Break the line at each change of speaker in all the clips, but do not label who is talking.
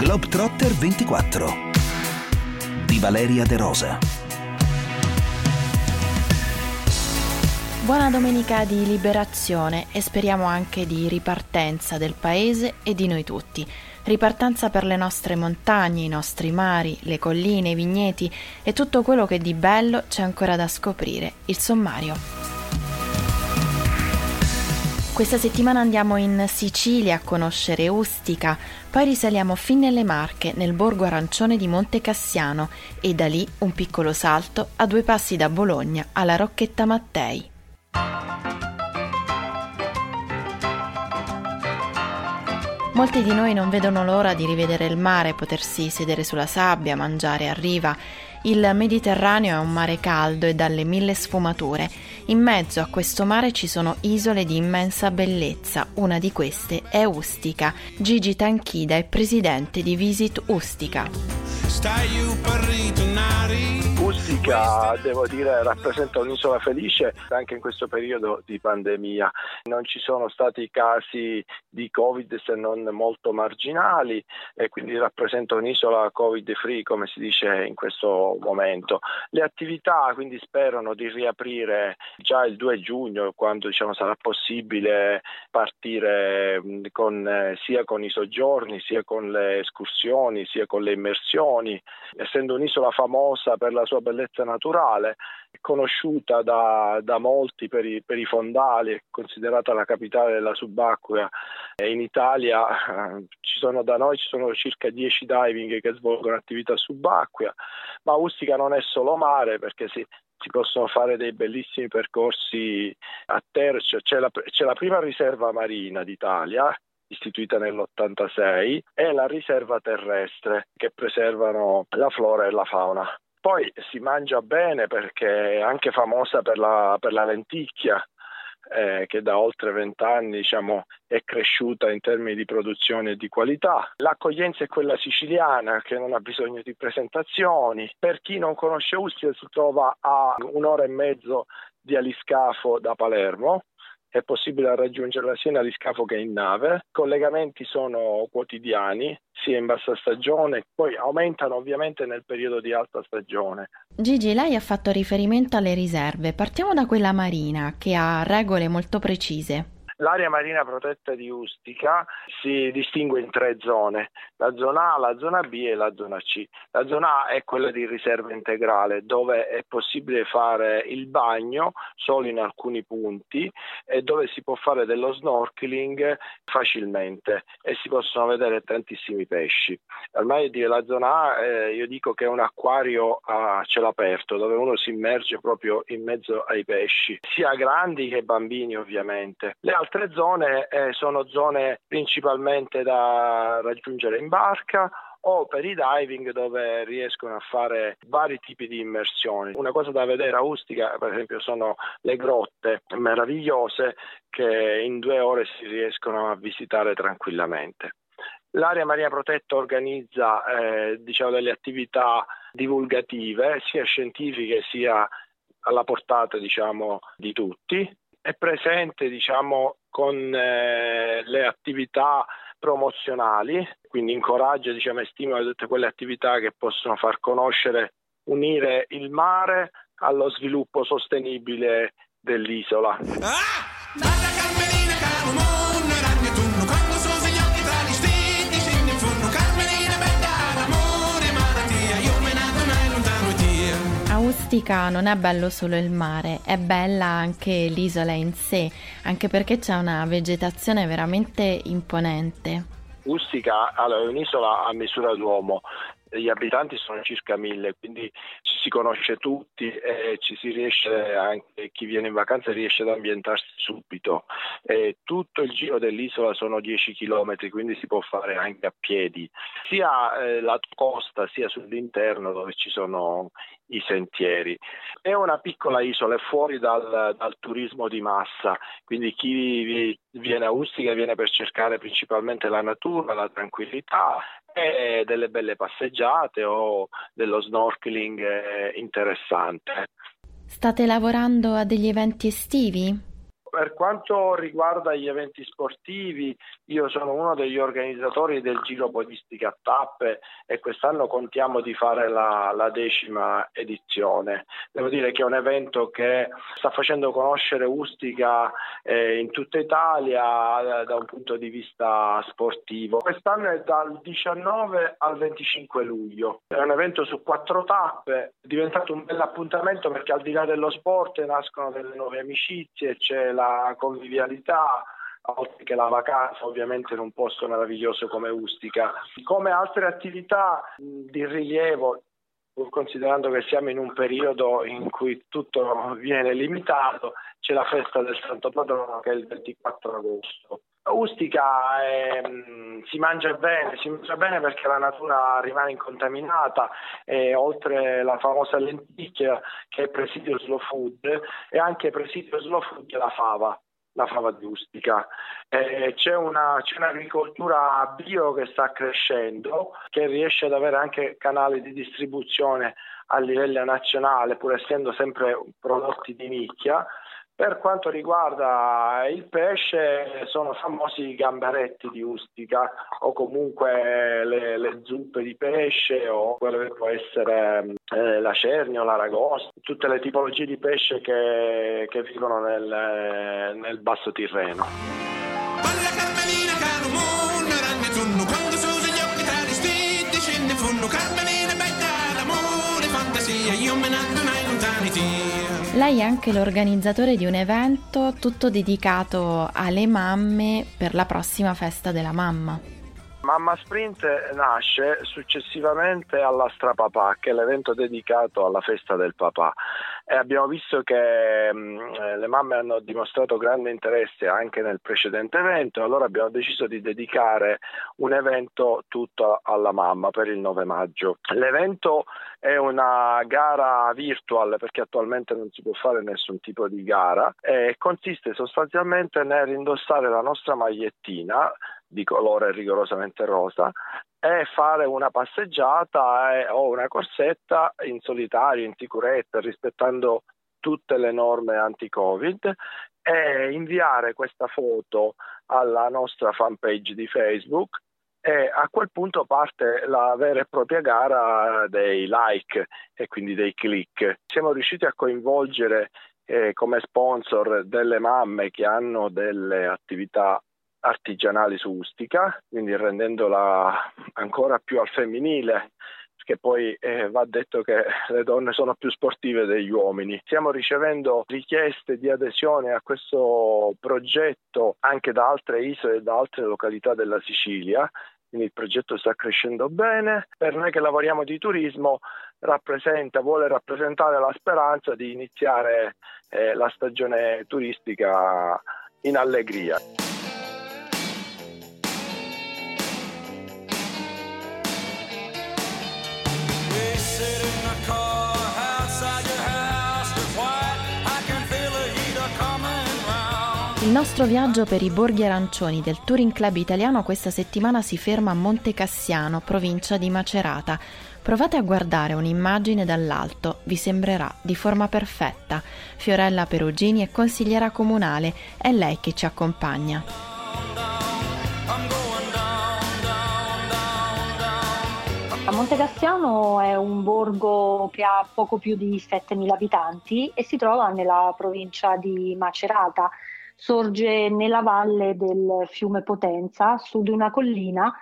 Globetrotter 24 di Valeria De Rosa.
Buona domenica di liberazione e speriamo anche di ripartenza del paese e di noi tutti. Ripartenza per le nostre montagne, i nostri mari, le colline, i vigneti e tutto quello che di bello c'è ancora da scoprire. Il sommario. Questa settimana andiamo in Sicilia a conoscere Ustica, poi risaliamo fin nelle Marche, nel borgo arancione di Monte Cassiano e da lì un piccolo salto a due passi da Bologna alla Rocchetta Mattei. Molti di noi non vedono l'ora di rivedere il mare, potersi sedere sulla sabbia, mangiare a riva il Mediterraneo è un mare caldo e dalle mille sfumature. In mezzo a questo mare ci sono isole di immensa bellezza. Una di queste è Ustica. Gigi Tanchida è presidente di Visit Ustica.
Ustica, devo dire, rappresenta un'isola felice anche in questo periodo di pandemia. Non ci sono stati casi di Covid se non molto marginali e quindi rappresenta un'isola Covid free, come si dice in questo momento. Le attività quindi sperano di riaprire già il 2 giugno, quando diciamo, sarà possibile partire con, sia con i soggiorni, sia con le escursioni, sia con le immersioni essendo un'isola famosa per la sua bellezza naturale, conosciuta da, da molti per i, per i, fondali, considerata la capitale della subacquea. E in Italia eh, ci sono, da noi ci sono circa 10 diving che svolgono attività subacquea, ma Ustica non è solo mare perché si, si possono fare dei bellissimi percorsi a terra, c'è c'è la prima riserva marina d'Italia istituita nell'86, e la riserva terrestre che preservano la flora e la fauna. Poi si mangia bene perché è anche famosa per la, per la lenticchia, eh, che da oltre vent'anni diciamo, è cresciuta in termini di produzione e di qualità. L'accoglienza è quella siciliana che non ha bisogno di presentazioni. Per chi non conosce Ustia si trova a un'ora e mezzo di aliscafo da Palermo è possibile raggiungerla sia in aliscafo che in nave. I collegamenti sono quotidiani, sia in bassa stagione, poi aumentano ovviamente nel periodo di alta stagione.
Gigi, lei ha fatto riferimento alle riserve. Partiamo da quella marina, che ha regole molto precise.
L'area marina protetta di Ustica si distingue in tre zone, la zona A, la zona B e la zona C. La zona A è quella di riserva integrale dove è possibile fare il bagno solo in alcuni punti e dove si può fare dello snorkeling facilmente e si possono vedere tantissimi pesci. Ormai la zona A eh, io dico che è un acquario a cielo aperto dove uno si immerge proprio in mezzo ai pesci, sia grandi che bambini ovviamente. Le altre zone eh, sono zone principalmente da raggiungere in barca o per i diving dove riescono a fare vari tipi di immersioni. Una cosa da vedere a Ustica, per esempio, sono le grotte meravigliose che in due ore si riescono a visitare tranquillamente. L'area marina protetta organizza eh, diciamo, delle attività divulgative sia scientifiche sia alla portata diciamo, di tutti è presente diciamo, con eh, le attività promozionali, quindi incoraggia diciamo, e stimola tutte quelle attività che possono far conoscere, unire il mare allo sviluppo sostenibile dell'isola. Ah!
Ustica non è bello solo il mare, è bella anche l'isola in sé, anche perché c'è una vegetazione veramente imponente.
Ustica allora, è un'isola a misura d'uomo, gli abitanti sono circa mille, quindi ci si conosce tutti e ci si riesce anche chi viene in vacanza riesce ad ambientarsi subito. E tutto il giro dell'isola sono 10 km, quindi si può fare anche a piedi, sia eh, la costa sia sull'interno dove ci sono i sentieri. È una piccola isola, è fuori dal, dal turismo di massa, quindi chi viene a Ustica viene per cercare principalmente la natura, la tranquillità e delle belle passeggiate o dello snorkeling eh, interessante.
State lavorando a degli eventi estivi?
Per quanto riguarda gli eventi sportivi, io sono uno degli organizzatori del Giro Podistica a Tappe e quest'anno contiamo di fare la, la, decima edizione. Devo dire che è un evento che sta facendo conoscere Ustica eh, in tutta Italia eh, da un punto di vista sportivo. Quest'anno è dal 19 al 25 luglio. È un evento su quattro tappe, è diventato un bel appuntamento perché al di là dello sport nascono delle nuove amicizie, c'è la convivialità, oltre che la vacanza ovviamente in un posto meraviglioso come Ustica. Come altre attività di rilievo, pur considerando che siamo in un periodo in cui tutto viene limitato, c'è la festa del Santo Patrono che è il 24 agosto. Ustica è, mm, si mangia bene, si mangia bene perché la natura rimane incontaminata e oltre la famosa lenticchia che è presidio slow food e anche presidio slow food la fava la fava di Ustica. Eh, c'è, una, c'è, un'agricoltura bio che sta crescendo, che riesce ad avere anche canali di distribuzione a livello nazionale, pur essendo sempre prodotti di nicchia, per quanto riguarda il pesce sono famosi i gambaretti di Ustica o comunque le, le zuppe di pesce o quello che può essere eh, la cernia o l'aragosta, tutte le tipologie di pesce che, che vivono nel, nel basso Tirreno.
io lei è anche l'organizzatore di un evento tutto dedicato alle mamme per la prossima festa della mamma.
Mamma Sprint nasce successivamente alla Strapapà, che è l'evento dedicato alla festa del papà. E abbiamo visto che mh, mm, le mamme hanno dimostrato grande interesse anche nel precedente evento, allora abbiamo deciso di dedicare un evento tutto alla mamma per il 9 maggio. L'evento è una gara virtual perché attualmente non si può fare nessun tipo di gara e consiste sostanzialmente nell'indossare la nostra magliettina di colore rigorosamente rosa e fare una passeggiata eh, o una corsetta in solitario, in sicurezza, rispettando tutte le norme anti-Covid e inviare questa foto alla nostra fanpage di Facebook e a quel punto parte la vera e propria gara dei like e quindi dei click. Siamo riusciti a coinvolgere eh, come sponsor delle mamme che hanno delle attività artigianali su Ustica, quindi rendendola ancora più al femminile, perché poi eh, va detto che le donne sono più sportive degli uomini. Stiamo ricevendo richieste di adesione a questo progetto anche da altre isole e da altre località della Sicilia, quindi il progetto sta crescendo bene. Per noi che lavoriamo di turismo rappresenta, vuole rappresentare la speranza di iniziare eh, la stagione turistica in allegria.
Il nostro viaggio per i borghi arancioni del Touring Club italiano questa settimana si ferma a Monte Cassiano, provincia di Macerata. Provate a guardare un'immagine dall'alto, vi sembrerà di forma perfetta. Fiorella Perugini è consigliera comunale, è lei che ci accompagna.
Montecassiano è un borgo che ha poco più di 7.000 abitanti e si trova nella provincia di Macerata sorge nella valle del fiume Potenza, su di una collina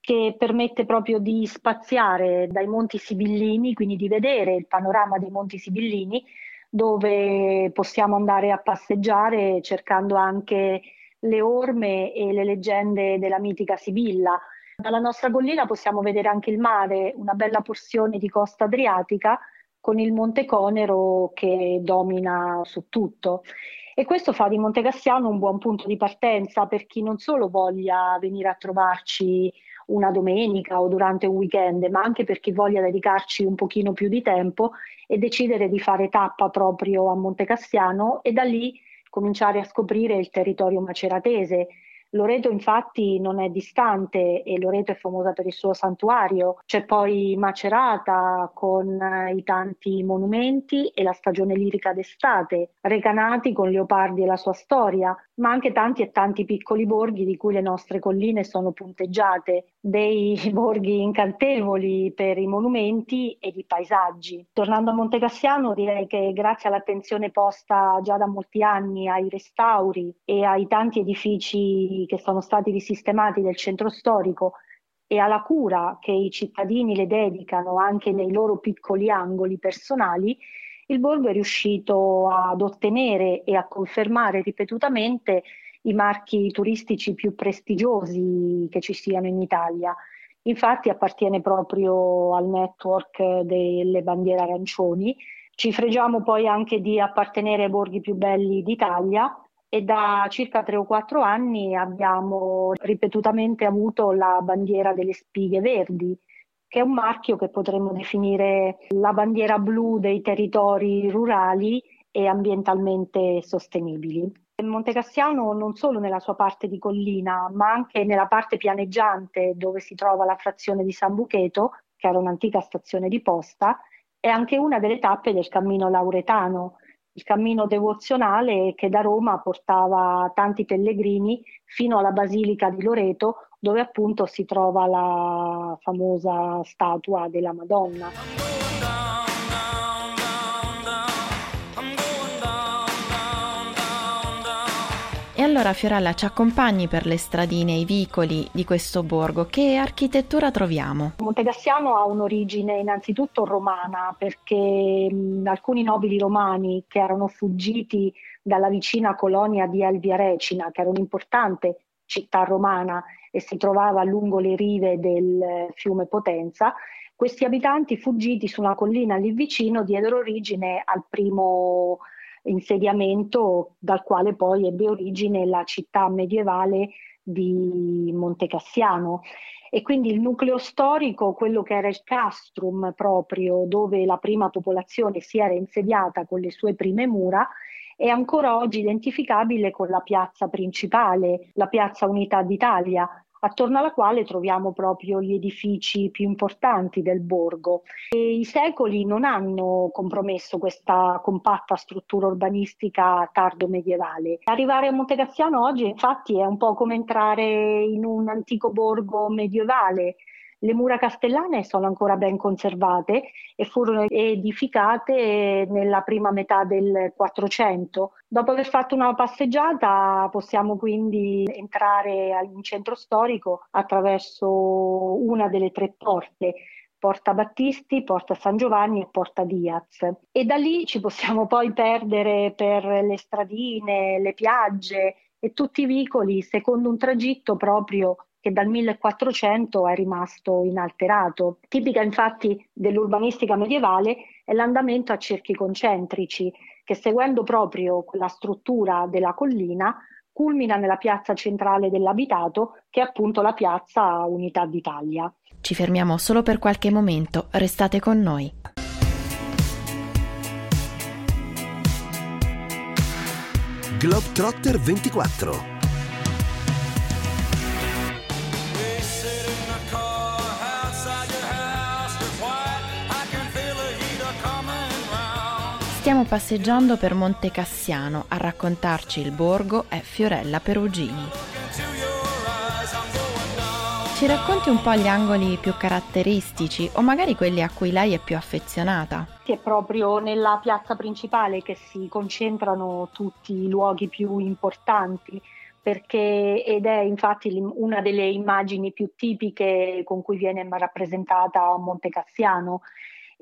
che permette proprio di spaziare dai Monti Sibillini, quindi di vedere il panorama dei Monti Sibillini, dove possiamo andare a passeggiare cercando anche le orme e le leggende della mitica Sibilla. Dalla nostra collina possiamo vedere anche il mare, una bella porzione di costa adriatica con il Monte Conero che domina su tutto. E questo fa di Montecassiano un buon punto di partenza per chi non solo voglia venire a trovarci una domenica o durante un weekend, ma anche per chi voglia dedicarci un pochino più di tempo e decidere di fare tappa proprio a Montecassiano e da lì cominciare a scoprire il territorio maceratese, Loreto infatti non è distante e Loreto è famosa per il suo santuario, c'è poi Macerata con eh, i tanti monumenti e la stagione lirica d'estate, Recanati con Leopardi e la sua storia, ma anche tanti e tanti piccoli borghi di cui le nostre colline sono punteggiate, dei borghi incantevoli per i monumenti e i paesaggi. Tornando a Montecassiano direi che grazie all'attenzione posta già da molti anni ai restauri e ai tanti edifici che sono stati risistemati del centro storico e alla cura che i cittadini le dedicano anche nei loro piccoli angoli personali, il borgo è riuscito ad ottenere e a confermare ripetutamente i marchi turistici più prestigiosi che ci siano in Italia. Infatti appartiene proprio al network delle bandiere arancioni. Ci fregiamo poi anche di appartenere ai borghi più belli d'Italia e da circa tre o quattro anni abbiamo ripetutamente avuto la bandiera delle spighe verdi, che è un marchio che potremmo definire la bandiera blu dei territori rurali e ambientalmente sostenibili. Montecassiano non solo nella sua parte di collina, ma anche nella parte pianeggiante dove si trova la frazione di San Bucheto, che era un'antica stazione di posta, è anche una delle tappe del cammino lauretano, il cammino devozionale che da Roma portava tanti pellegrini fino alla Basilica di Loreto, dove appunto si trova la famosa statua della Madonna.
Allora Fiorella ci accompagni per le stradine i vicoli di questo borgo. Che architettura troviamo?
Montegassiano ha un'origine innanzitutto romana perché mh, alcuni nobili romani che erano fuggiti dalla vicina colonia di Elvia Recina, che era un'importante città romana e si trovava lungo le rive del fiume Potenza, questi abitanti fuggiti su una collina lì vicino diedero origine al primo insediamento dal quale poi ebbe origine la città medievale di Montecassiano. E quindi il nucleo storico, quello che era il castrum proprio, dove la prima popolazione si era insediata con le sue prime mura, è ancora oggi identificabile con la piazza principale, la piazza Unità d'Italia, attorno alla quale troviamo proprio gli edifici più importanti del borgo. E I secoli non hanno compromesso questa compatta struttura urbanistica tardo medievale. Arrivare a Montecassiano oggi infatti è un po' come entrare in un antico borgo medievale le mura castellane sono ancora ben conservate e furono edificate nella prima metà del 400. Dopo aver fatto una passeggiata possiamo quindi entrare in centro storico attraverso una delle tre porte. Porta Battisti, Porta San Giovanni e Porta Diaz. E da lì ci possiamo poi perdere per le stradine, le piagge e tutti i vicoli secondo un tragitto proprio che dal 1400 è rimasto inalterato. Tipica infatti dell'urbanistica medievale è l'andamento a cerchi concentrici, che seguendo proprio la struttura della collina culmina nella piazza centrale dell'abitato, che è appunto la piazza Unità d'Italia.
Ci fermiamo solo per qualche momento, restate con noi.
Globetrotter 24
Stiamo passeggiando per Monte Cassiano, a raccontarci il borgo è Fiorella Perugini. Ci racconti un po' gli angoli più caratteristici o magari quelli a cui lei è più affezionata?
È proprio nella piazza principale che si concentrano tutti i luoghi più importanti perché, ed è infatti una delle immagini più tipiche con cui viene rappresentata Monte Cassiano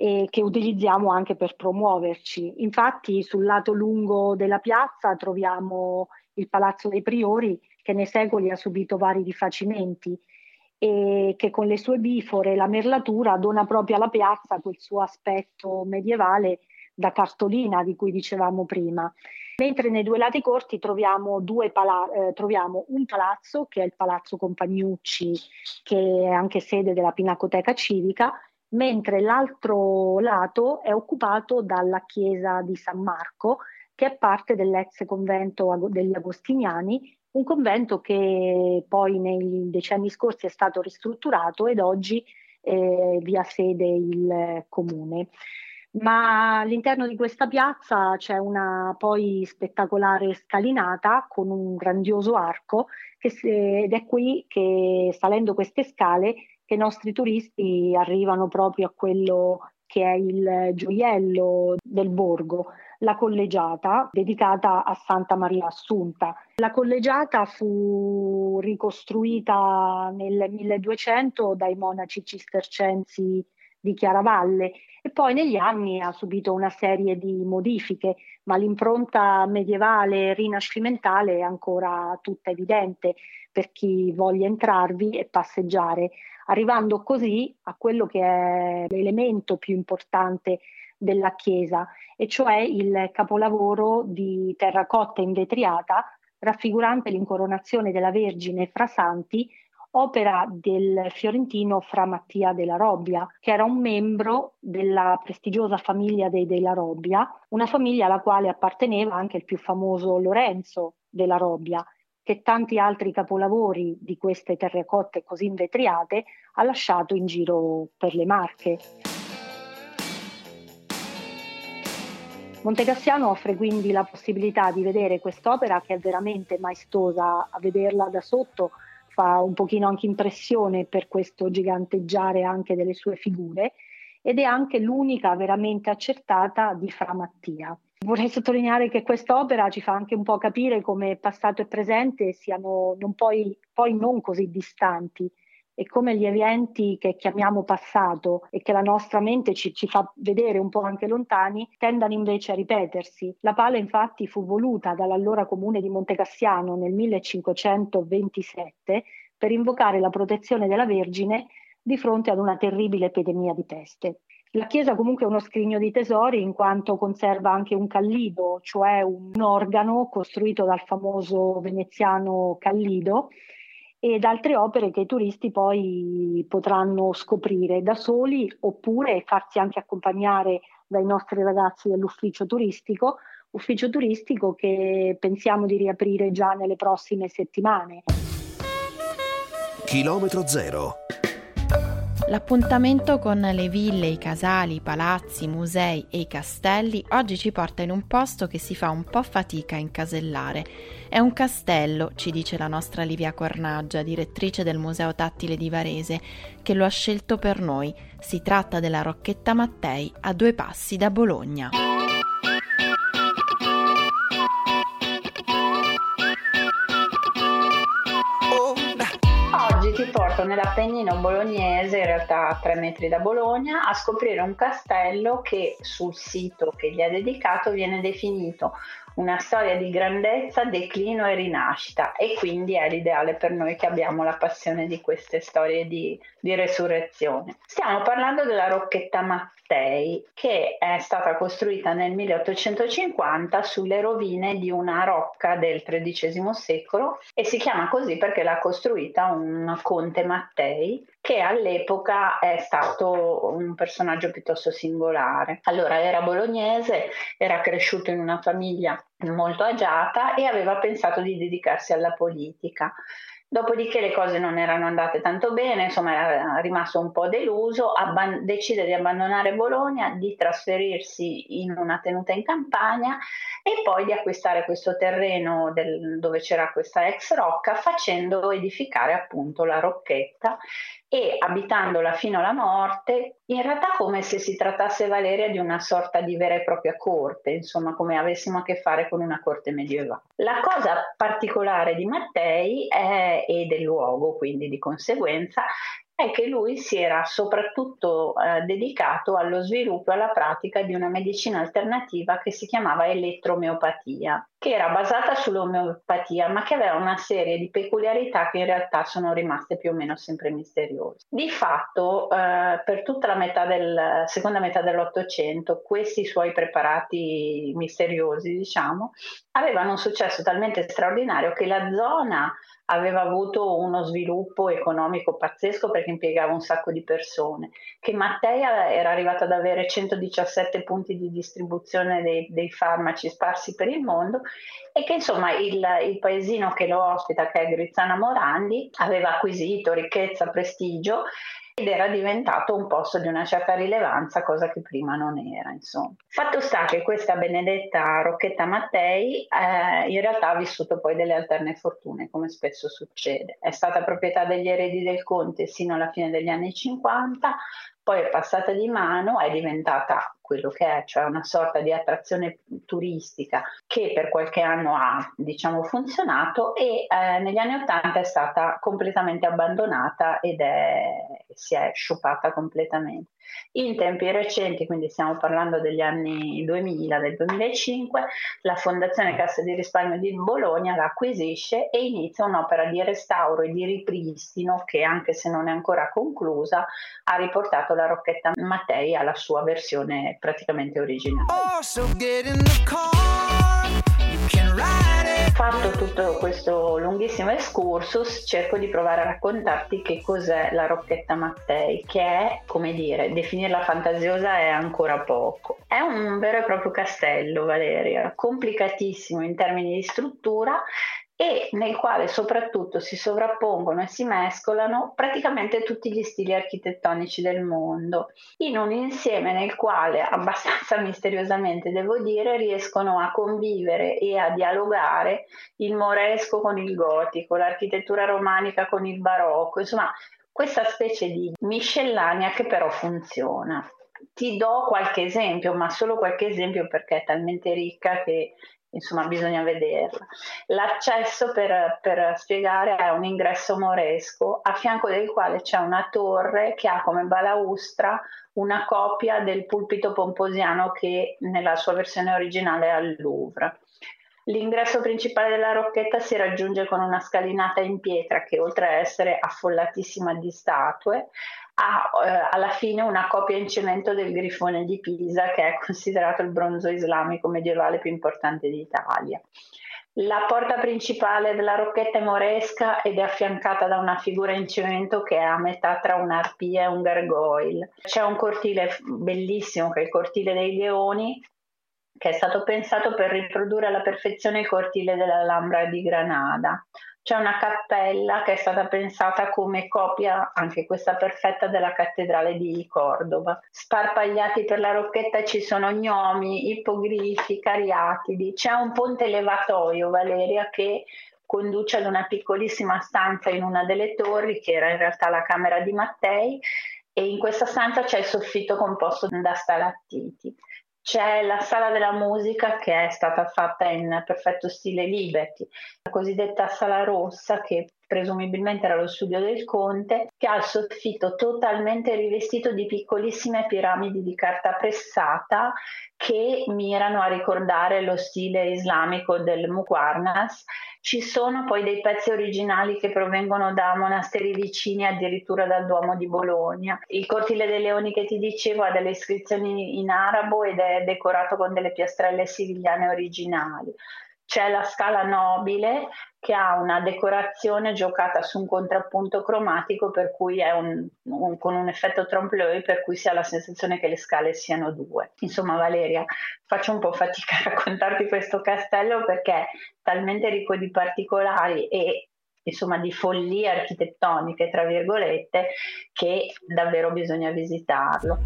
e che utilizziamo anche per promuoverci. Infatti sul lato lungo della piazza troviamo il Palazzo dei Priori che nei secoli ha subito vari rifacimenti e che con le sue bifore e la merlatura dona proprio alla piazza quel suo aspetto medievale da cartolina di cui dicevamo prima. Mentre nei due lati corti troviamo, pala- eh, troviamo, un palazzo che è il Palazzo Compagnucci, che è anche sede della Pinacoteca Civica, mentre l'altro lato è occupato dalla chiesa di San Marco, che è parte dell'ex convento degli Agostiniani un convento che poi nei decenni scorsi è stato ristrutturato ed oggi eh, vi ha sede il comune. Ma all'interno di questa piazza c'è una poi spettacolare scalinata con un grandioso arco che, ed è qui che salendo queste scale che i nostri turisti arrivano proprio a quello che è il gioiello del borgo, la collegiata dedicata a Santa Maria Assunta. La collegiata fu ricostruita nel 1200 dai monaci cistercensi di Chiaravalle e poi negli anni ha subito una serie di modifiche, ma l'impronta medievale rinascimentale è ancora tutta evidente per chi voglia entrarvi e passeggiare, arrivando così a quello che è l'elemento più importante della chiesa, e cioè il capolavoro di terracotta invetriata raffigurante l'incoronazione della Vergine fra santi opera del fiorentino Fra Mattia della Robbia, che era un membro della prestigiosa famiglia dei della Robbia, una famiglia alla quale apparteneva anche il più famoso Lorenzo della Robbia, che tanti altri capolavori di queste terracotte così invetriate ha lasciato in giro per le Marche. Montecassiano offre quindi la possibilità di vedere quest'opera che è veramente maestosa a vederla da sotto fa un pochino anche impressione per questo giganteggiare anche delle sue figure ed è anche l'unica veramente accertata di Fra Mattia. Vorrei sottolineare che quest'opera ci fa anche un po' capire come passato e presente siano non poi, poi non così distanti e come gli eventi che chiamiamo passato e che la nostra mente ci, ci, fa vedere un po' anche lontani tendano invece a ripetersi. La pala infatti fu voluta dall'allora comune di Montecassiano nel 1527 per invocare la protezione della Vergine di fronte ad una terribile epidemia di peste. La chiesa comunque è uno scrigno di tesori in quanto conserva anche un callido, cioè un organo costruito dal famoso veneziano Callido, ed altre opere che i turisti poi potranno scoprire da soli oppure farsi anche accompagnare dai nostri ragazzi dell'ufficio turistico, ufficio turistico che pensiamo di riaprire già nelle prossime settimane.
Chilometro zero.
L'appuntamento con le ville, i casali, i palazzi, i musei e i castelli oggi ci porta in un posto che si fa un po' fatica a incasellare. È un castello, ci dice la nostra Livia Cornaggia, direttrice del Museo Tattile di Varese, che lo ha scelto per noi. Si tratta della Rocchetta Mattei a due passi da Bologna.
Porto nell'Appennino bolognese, in realtà a tre metri da Bologna, a scoprire un castello che sul sito che gli è dedicato viene definito una storia di grandezza, declino e rinascita e quindi è l'ideale per noi che abbiamo la passione di queste storie di, di resurrezione. Stiamo parlando della Rocchetta Mattei che è stata costruita nel 1850 sulle rovine di una rocca del XIII secolo e si chiama così perché l'ha costruita un conte Mattei che all'epoca è stato un personaggio piuttosto singolare. Allora era bolognese, era cresciuto in una famiglia molto agiata e aveva pensato di dedicarsi alla politica. Dopodiché le cose non erano andate tanto bene, insomma era rimasto un po' deluso, abban- decide di abbandonare Bologna, di trasferirsi in una tenuta in campagna e poi di acquistare questo terreno del, dove c'era questa ex rocca facendo edificare appunto la rocchetta e abitandola fino alla morte, in realtà come se si trattasse Valeria di una sorta di vera e propria corte, insomma come avessimo a che fare con una corte medievale. La cosa particolare di Mattei è, e del luogo, quindi di conseguenza, è che lui si era soprattutto eh, dedicato allo sviluppo e alla pratica di una medicina alternativa che si chiamava elettromeopatia, che era basata sull'omeopatia ma che aveva una serie di peculiarità che in realtà sono rimaste più o meno sempre misteriose. Di fatto, eh, per tutta la metà del, seconda metà dell'Ottocento, questi suoi preparati misteriosi, diciamo, avevano un successo talmente straordinario che la zona aveva avuto uno sviluppo economico pazzesco perché impiegava un sacco di persone, che Mattea era arrivata ad avere 117 punti di distribuzione dei, dei farmaci sparsi per il mondo e che insomma il, il paesino che lo ospita, che è Grizzana Morandi, aveva acquisito ricchezza, prestigio ed era diventato un posto di una certa rilevanza, cosa che prima non era. Insomma. Fatto sta che questa benedetta Rocchetta Mattei eh, in realtà ha vissuto poi delle alterne fortune, come spesso succede. È stata proprietà degli eredi del conte sino alla fine degli anni 50, poi è passata di mano, è diventata quello che è, cioè una sorta di attrazione turistica che per qualche anno ha diciamo, funzionato e eh, negli anni Ottanta è stata completamente abbandonata ed è, si è sciupata completamente. In tempi recenti, quindi stiamo parlando degli anni 2000, del 2005, la Fondazione Cassa di Risparmio di Bologna la acquisisce e inizia un'opera di restauro e di ripristino che, anche se non è ancora conclusa, ha riportato la Rocchetta Mattei alla sua versione praticamente originale. Oh, so Fatto tutto questo lunghissimo excursus, cerco di provare a raccontarti che cos'è la Rocchetta Mattei, che è, come dire, definirla fantasiosa è ancora poco. È un vero e proprio castello, Valeria, complicatissimo in termini di struttura e nel quale soprattutto si sovrappongono e si mescolano praticamente tutti gli stili architettonici del mondo, in un insieme nel quale abbastanza misteriosamente devo dire riescono a convivere e a dialogare il moresco con il gotico, l'architettura romanica con il barocco, insomma questa specie di miscellanea che però funziona. Ti do qualche esempio, ma solo qualche esempio perché è talmente ricca che insomma bisogna vederla. L'accesso per, per, spiegare è un ingresso moresco a fianco del quale c'è una torre che ha come balaustra una copia del pulpito pomposiano che nella sua versione originale è al Louvre. L'ingresso principale della rocchetta si raggiunge con una scalinata in pietra che oltre a essere affollatissima di statue ha eh, alla fine una copia in cemento del grifone di Pisa che è considerato il bronzo islamico medievale più importante d'Italia. La porta principale della rocchetta è moresca ed è affiancata da una figura in cemento che è a metà tra un'arpia e un gargoyle. C'è un cortile bellissimo che è il cortile dei leoni che è stato pensato per riprodurre alla perfezione il cortile dell'Alhambra di Granada. C'è una cappella che è stata pensata come copia, anche questa perfetta, della cattedrale di Cordova. Sparpagliati per la rocchetta ci sono gnomi, ippogrifi, cariatidi. C'è un ponte levatoio, Valeria, che conduce ad una piccolissima stanza in una delle torri, che era in realtà la camera di Mattei, e in questa stanza c'è il soffitto composto da stalattiti. C'è la sala della musica che è stata fatta in perfetto stile Liberty, la cosiddetta sala rossa che presumibilmente era lo studio del conte, che ha il soffitto totalmente rivestito di piccolissime piramidi di carta pressata che mirano a ricordare lo stile islamico del Muqarnas. Ci sono poi dei pezzi originali che provengono da monasteri vicini, addirittura dal Duomo di Bologna. Il cortile dei leoni che ti dicevo ha delle iscrizioni in arabo ed è decorato con delle piastrelle sirigliane originali c'è la scala nobile che ha una decorazione giocata su un contrappunto cromatico per cui è un, un, con un effetto trompe-l'œil per cui si ha la sensazione che le scale siano due. Insomma Valeria, faccio un po' fatica a raccontarti questo castello perché è talmente ricco di particolari e insomma di follie architettoniche tra virgolette che davvero bisogna visitarlo.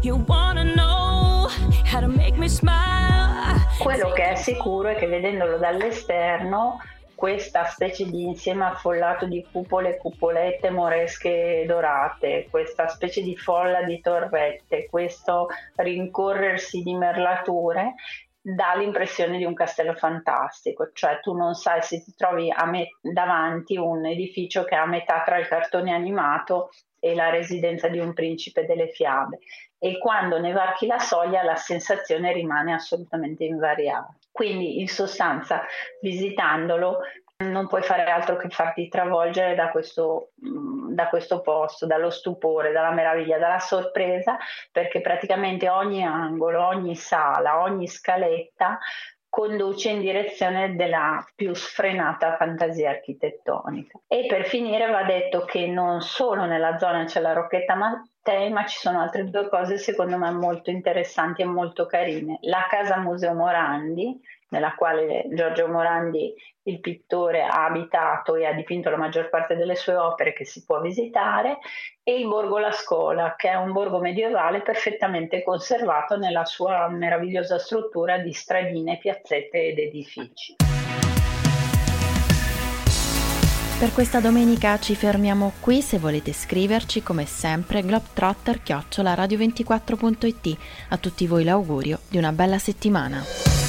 You know how to make me smile. Quello che è sicuro è che vedendolo dall'esterno questa specie di insieme affollato di cupole, cupolette moresche dorate, questa specie di folla di torrette, questo rincorrersi di merlature dà l'impressione di un castello fantastico, cioè tu non sai se ti trovi me- davanti un edificio che è a metà tra il cartone animato e la residenza di un principe delle fiabe e quando ne varchi la soglia la sensazione rimane assolutamente invariata. Quindi in sostanza visitandolo non puoi fare altro che farti travolgere da questo, mm, da questo posto, dallo stupore, dalla meraviglia, dalla sorpresa, perché praticamente ogni angolo, ogni sala, ogni scaletta conduce in direzione della più sfrenata fantasia architettonica. E per finire va detto che non solo nella zona c'è la Rocchetta Mattei, ma ci sono altre due cose secondo me molto interessanti e molto carine. La casa Museo Morandi, nella quale Giorgio Morandi, il pittore, ha abitato e ha dipinto la maggior parte delle sue opere che si può visitare, e il Borgo La Scola, che è un borgo medievale perfettamente conservato nella sua meravigliosa struttura di stradine, piazzette ed edifici.
Per questa domenica ci fermiamo qui, se volete scriverci come sempre globetrotter-radio24.it. A tutti voi l'augurio di una bella settimana.